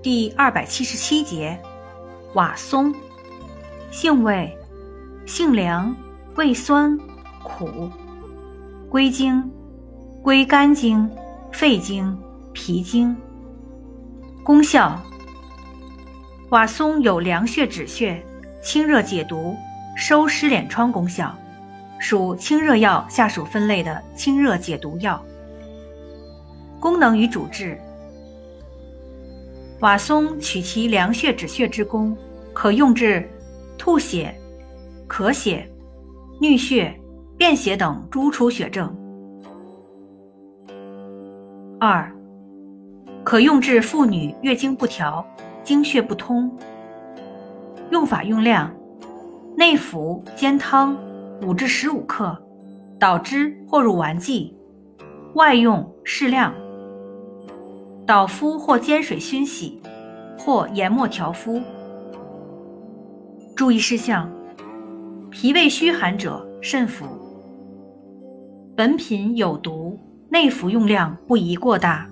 第二百七十七节，瓦松，性味，性凉，味酸，苦，归经，归肝经、肺经、脾经。功效，瓦松有凉血止血、清热解毒、收湿敛疮功效，属清热药下属分类的清热解毒药。功能与主治。瓦松取其凉血止血之功，可用治吐血、咳血、衄血、便血等诸出血症。二，可用治妇女月经不调、经血不通。用法用量：内服煎汤五至十五克，捣汁或入丸剂；外用适量。捣敷或煎水熏洗，或研末调敷。注意事项：脾胃虚寒者慎服。本品有毒，内服用量不宜过大。